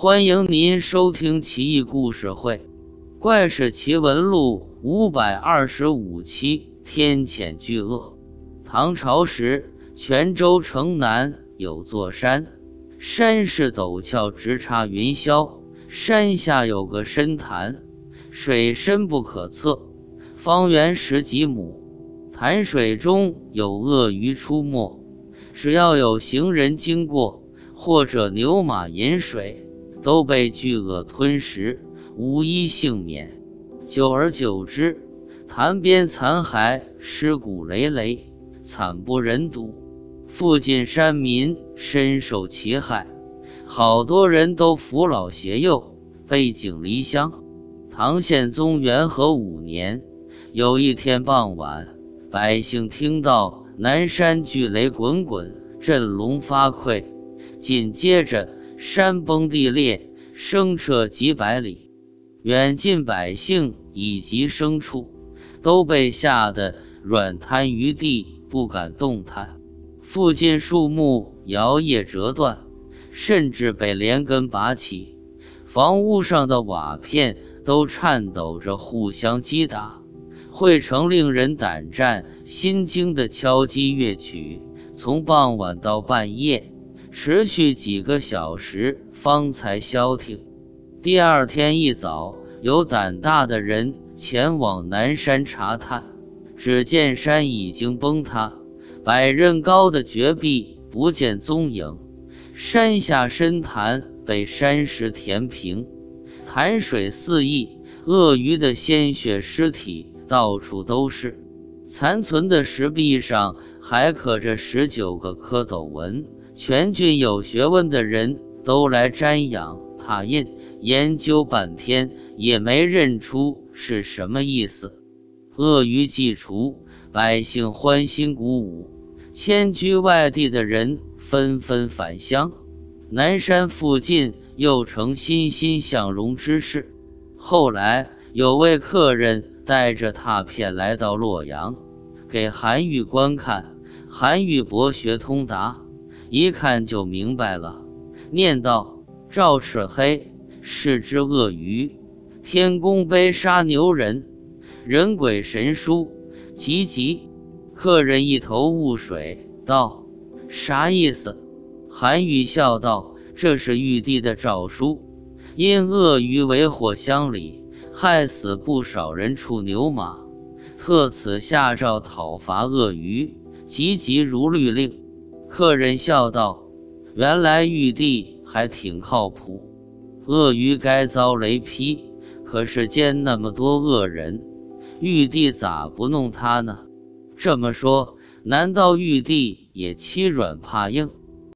欢迎您收听《奇异故事会·怪事奇闻录》五百二十五期：天谴巨鳄。唐朝时，泉州城南有座山，山势陡峭，直插云霄。山下有个深潭，水深不可测，方圆十几亩。潭水中有鳄鱼出没，只要有行人经过，或者牛马饮水。都被巨鳄吞食，无一幸免。久而久之，潭边残骸尸骨累累，惨不忍睹。附近山民深受其害，好多人都扶老携幼，背井离乡。唐宪宗元和五年，有一天傍晚，百姓听到南山巨雷滚滚，震聋发聩，紧接着。山崩地裂，声彻几百里，远近百姓以及牲畜都被吓得软瘫于地，不敢动弹。附近树木摇曳折断，甚至被连根拔起，房屋上的瓦片都颤抖着互相击打，汇成令人胆战心惊的敲击乐曲。从傍晚到半夜。持续几个小时方才消停。第二天一早，有胆大的人前往南山查探，只见山已经崩塌，百仞高的绝壁不见踪影，山下深潭被山石填平，潭水四溢，鳄鱼的鲜血尸体到处都是，残存的石壁上还刻着十九个蝌蚪纹。全郡有学问的人都来瞻仰拓印，研究半天也没认出是什么意思。鳄鱼既除，百姓欢欣鼓舞，迁居外地的人纷纷返乡，南山附近又成欣欣向荣之势。后来有位客人带着拓片来到洛阳，给韩愈观看，韩愈博学通达。一看就明白了，念道：“赵赤黑是只鳄鱼，天公杯杀牛人，人鬼神书，急急。”客人一头雾水，道：“啥意思？”韩愈笑道：“这是玉帝的诏书，因鳄鱼为祸乡里，害死不少人畜牛马，特此下诏讨伐鳄鱼，急急如律令。”客人笑道：“原来玉帝还挺靠谱。鳄鱼该遭雷劈，可是奸那么多恶人，玉帝咋不弄他呢？这么说，难道玉帝也欺软怕硬？”